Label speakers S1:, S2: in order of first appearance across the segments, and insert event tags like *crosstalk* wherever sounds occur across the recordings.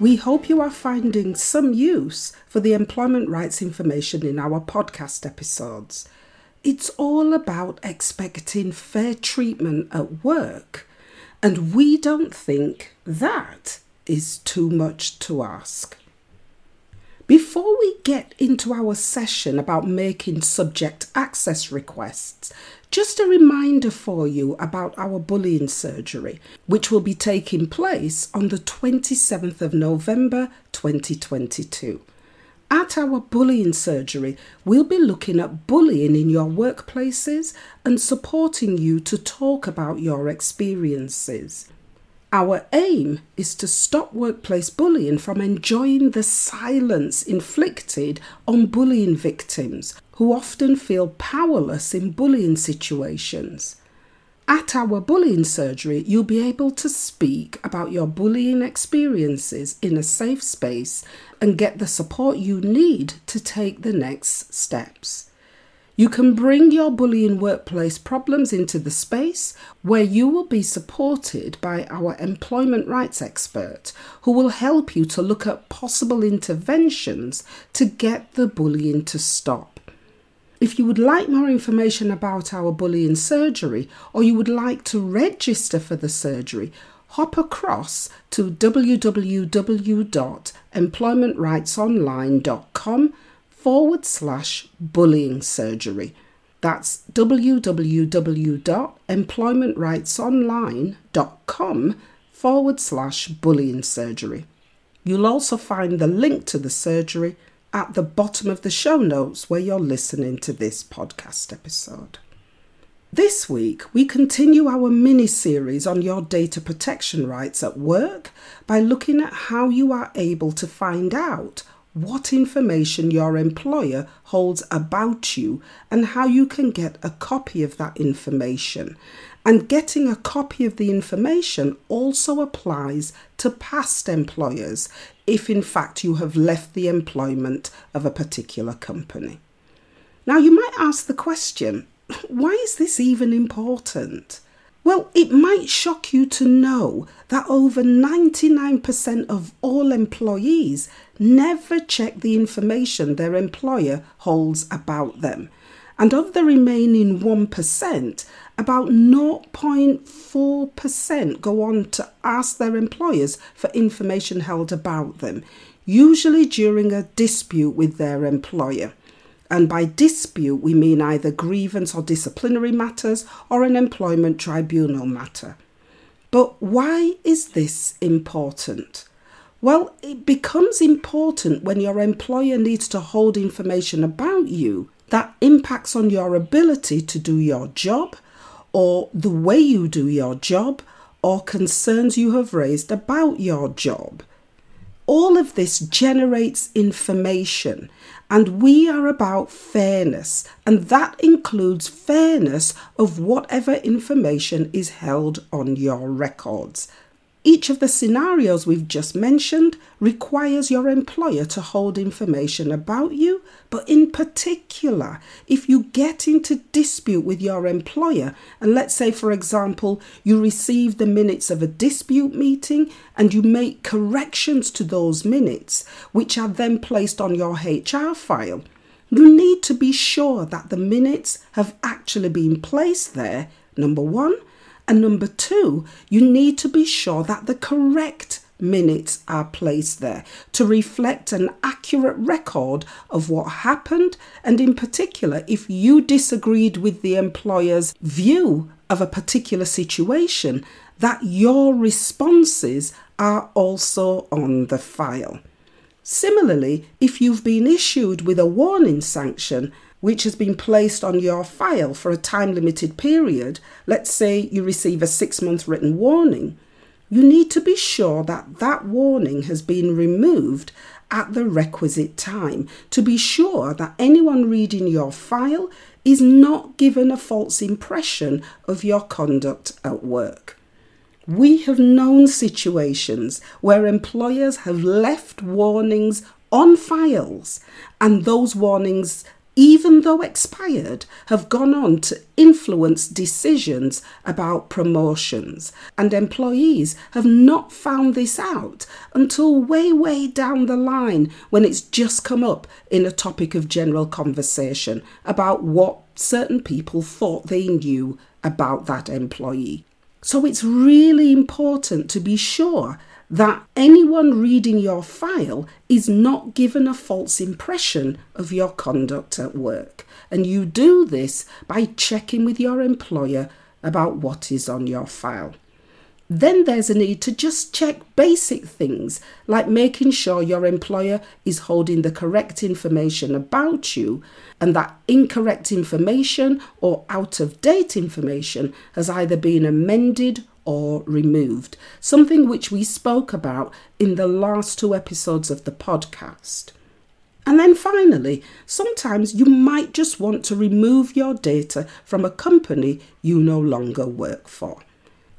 S1: We hope you are finding some use for the employment rights information in our podcast episodes. It's all about expecting fair treatment at work, and we don't think that is too much to ask. Before we get into our session about making subject access requests, just a reminder for you about our bullying surgery, which will be taking place on the 27th of November 2022. At our bullying surgery, we'll be looking at bullying in your workplaces and supporting you to talk about your experiences. Our aim is to stop workplace bullying from enjoying the silence inflicted on bullying victims who often feel powerless in bullying situations. At our bullying surgery, you'll be able to speak about your bullying experiences in a safe space and get the support you need to take the next steps. You can bring your bullying workplace problems into the space where you will be supported by our employment rights expert who will help you to look at possible interventions to get the bullying to stop. If you would like more information about our bullying surgery or you would like to register for the surgery, hop across to www.employmentrightsonline.com forward slash bullying surgery. That's www.employmentrightsonline.com forward slash bullying surgery. You'll also find the link to the surgery at the bottom of the show notes where you're listening to this podcast episode. This week, we continue our mini series on your data protection rights at work by looking at how you are able to find out what information your employer holds about you and how you can get a copy of that information. And getting a copy of the information also applies to past employers if, in fact, you have left the employment of a particular company. Now, you might ask the question *laughs* why is this even important? Well, it might shock you to know that over 99% of all employees never check the information their employer holds about them. And of the remaining 1%, about 0.4% go on to ask their employers for information held about them, usually during a dispute with their employer. And by dispute, we mean either grievance or disciplinary matters or an employment tribunal matter. But why is this important? Well, it becomes important when your employer needs to hold information about you that impacts on your ability to do your job or the way you do your job or concerns you have raised about your job. All of this generates information and we are about fairness, and that includes fairness of whatever information is held on your records. Each of the scenarios we've just mentioned requires your employer to hold information about you, but in particular, if you get into dispute with your employer, and let's say, for example, you receive the minutes of a dispute meeting and you make corrections to those minutes, which are then placed on your HR file, you need to be sure that the minutes have actually been placed there, number one. And number two, you need to be sure that the correct minutes are placed there to reflect an accurate record of what happened, and in particular, if you disagreed with the employer's view of a particular situation, that your responses are also on the file. Similarly, if you've been issued with a warning sanction, which has been placed on your file for a time limited period, let's say you receive a six month written warning, you need to be sure that that warning has been removed at the requisite time. To be sure that anyone reading your file is not given a false impression of your conduct at work. We have known situations where employers have left warnings on files, and those warnings even though expired, have gone on to influence decisions about promotions. And employees have not found this out until way, way down the line when it's just come up in a topic of general conversation about what certain people thought they knew about that employee. So it's really important to be sure that anyone reading your file is not given a false impression of your conduct at work. And you do this by checking with your employer about what is on your file. Then there's a need to just check basic things like making sure your employer is holding the correct information about you and that incorrect information or out of date information has either been amended or removed, something which we spoke about in the last two episodes of the podcast. And then finally, sometimes you might just want to remove your data from a company you no longer work for.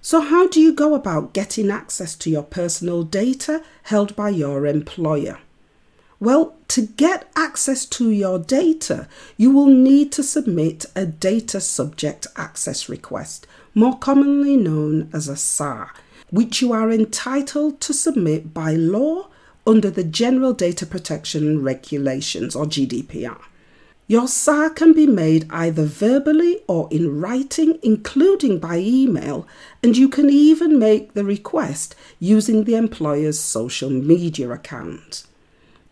S1: So, how do you go about getting access to your personal data held by your employer? Well, to get access to your data, you will need to submit a Data Subject Access Request, more commonly known as a SAR, which you are entitled to submit by law under the General Data Protection Regulations or GDPR. Your SAR can be made either verbally or in writing, including by email, and you can even make the request using the employer's social media account.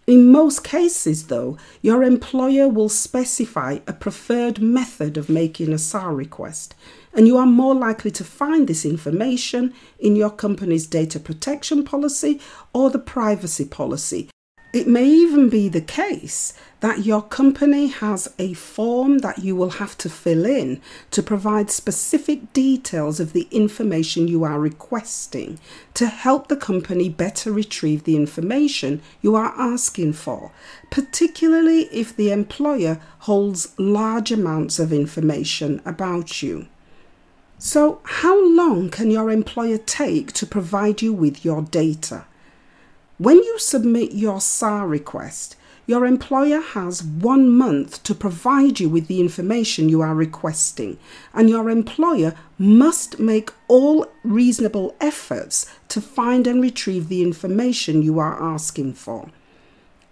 S1: In most cases, though, your employer will specify a preferred method of making a SAR request, and you are more likely to find this information in your company's data protection policy or the privacy policy, it may even be the case that your company has a form that you will have to fill in to provide specific details of the information you are requesting to help the company better retrieve the information you are asking for, particularly if the employer holds large amounts of information about you. So, how long can your employer take to provide you with your data? When you submit your SAR request, your employer has one month to provide you with the information you are requesting, and your employer must make all reasonable efforts to find and retrieve the information you are asking for.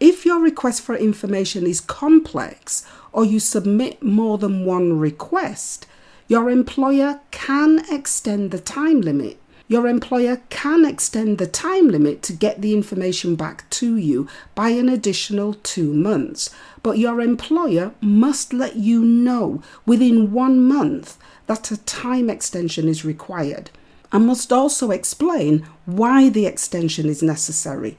S1: If your request for information is complex or you submit more than one request, your employer can extend the time limit. Your employer can extend the time limit to get the information back to you by an additional two months, but your employer must let you know within one month that a time extension is required. And must also explain why the extension is necessary.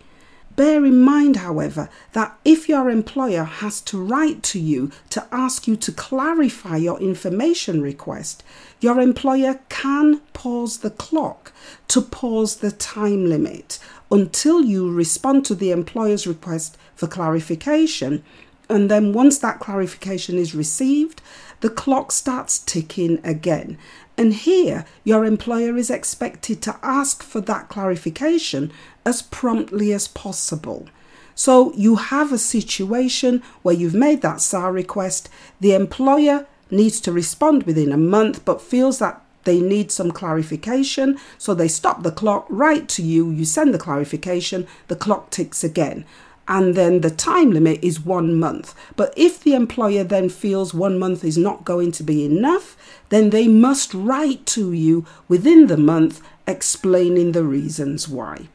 S1: Bear in mind, however, that if your employer has to write to you to ask you to clarify your information request, your employer can pause the clock to pause the time limit until you respond to the employer's request for clarification. And then, once that clarification is received, the clock starts ticking again. And here, your employer is expected to ask for that clarification as promptly as possible. So you have a situation where you've made that SAR request, the employer needs to respond within a month but feels that they need some clarification, so they stop the clock, write to you, you send the clarification, the clock ticks again. And then the time limit is one month. But if the employer then feels one month is not going to be enough, then they must write to you within the month explaining the reasons why.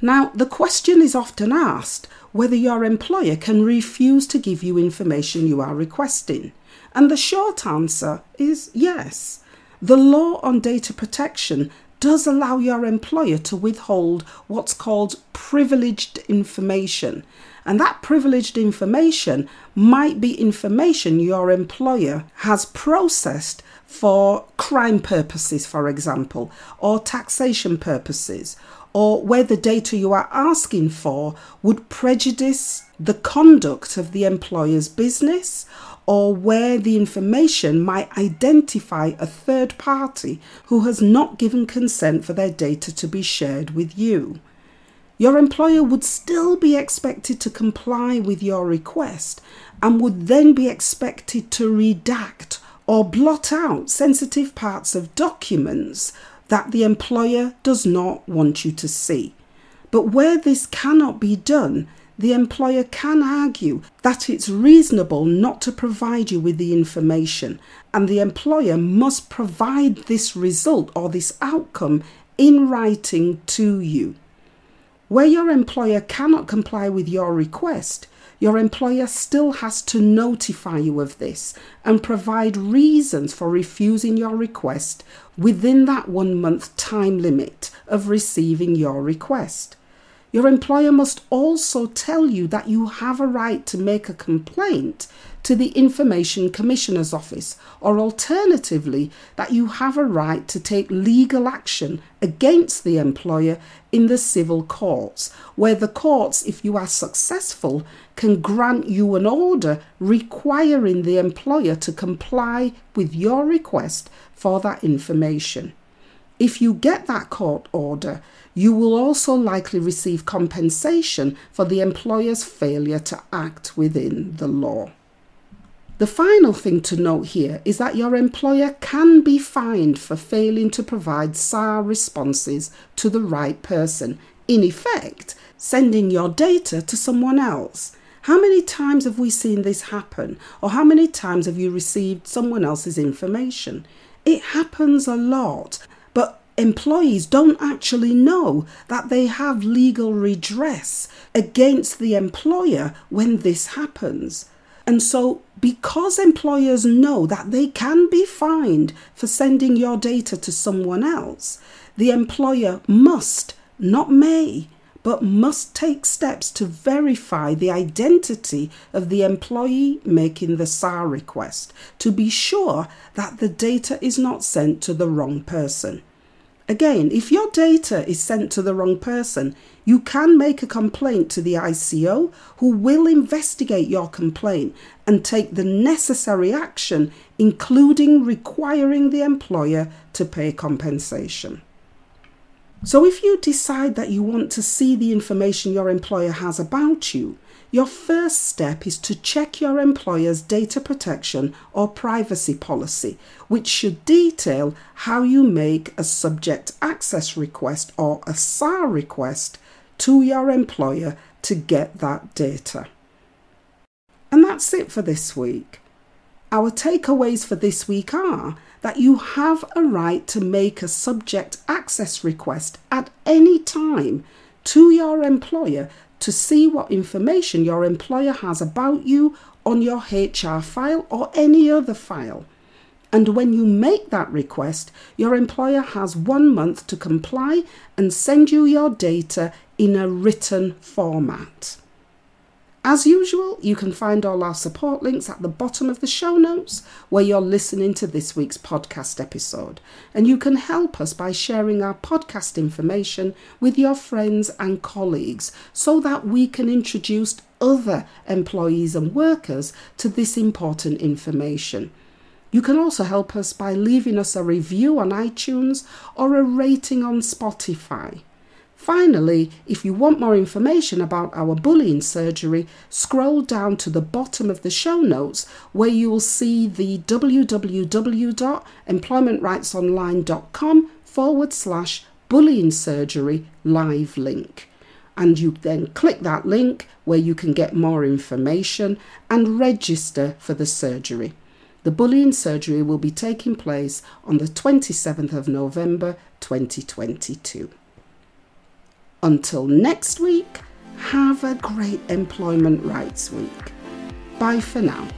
S1: Now, the question is often asked whether your employer can refuse to give you information you are requesting. And the short answer is yes. The law on data protection does allow your employer to withhold what's called privileged information. And that privileged information might be information your employer has processed for crime purposes, for example, or taxation purposes, or where the data you are asking for would prejudice the conduct of the employer's business or where the information might identify a third party who has not given consent for their data to be shared with you. Your employer would still be expected to comply with your request and would then be expected to redact or blot out sensitive parts of documents that the employer does not want you to see. But where this cannot be done, the employer can argue that it's reasonable not to provide you with the information, and the employer must provide this result or this outcome in writing to you. Where your employer cannot comply with your request, your employer still has to notify you of this and provide reasons for refusing your request within that one month time limit of receiving your request. Your employer must also tell you that you have a right to make a complaint to the Information Commissioner's Office, or alternatively, that you have a right to take legal action against the employer in the civil courts, where the courts, if you are successful, can grant you an order requiring the employer to comply with your request for that information. If you get that court order, you will also likely receive compensation for the employer's failure to act within the law. The final thing to note here is that your employer can be fined for failing to provide SAR responses to the right person, in effect, sending your data to someone else. How many times have we seen this happen, or how many times have you received someone else's information? It happens a lot, but employees don't actually know that they have legal redress against the employer when this happens. And so, because employers know that they can be fined for sending your data to someone else, the employer must, not may, but must take steps to verify the identity of the employee making the SAR request to be sure that the data is not sent to the wrong person. Again, if your data is sent to the wrong person, you can make a complaint to the ICO who will investigate your complaint and take the necessary action, including requiring the employer to pay compensation. So, if you decide that you want to see the information your employer has about you, your first step is to check your employer's data protection or privacy policy, which should detail how you make a subject access request or a SAR request to your employer to get that data. And that's it for this week. Our takeaways for this week are that you have a right to make a subject access request at any time to your employer to see what information your employer has about you on your HR file or any other file. And when you make that request, your employer has one month to comply and send you your data in a written format. As usual, you can find all our support links at the bottom of the show notes where you're listening to this week's podcast episode. And you can help us by sharing our podcast information with your friends and colleagues so that we can introduce other employees and workers to this important information. You can also help us by leaving us a review on iTunes or a rating on Spotify. Finally, if you want more information about our bullying surgery, scroll down to the bottom of the show notes where you will see the www.employmentrightsonline.com forward slash bullying surgery live link. And you then click that link where you can get more information and register for the surgery. The bullying surgery will be taking place on the 27th of November 2022. Until next week, have a great Employment Rights Week. Bye for now.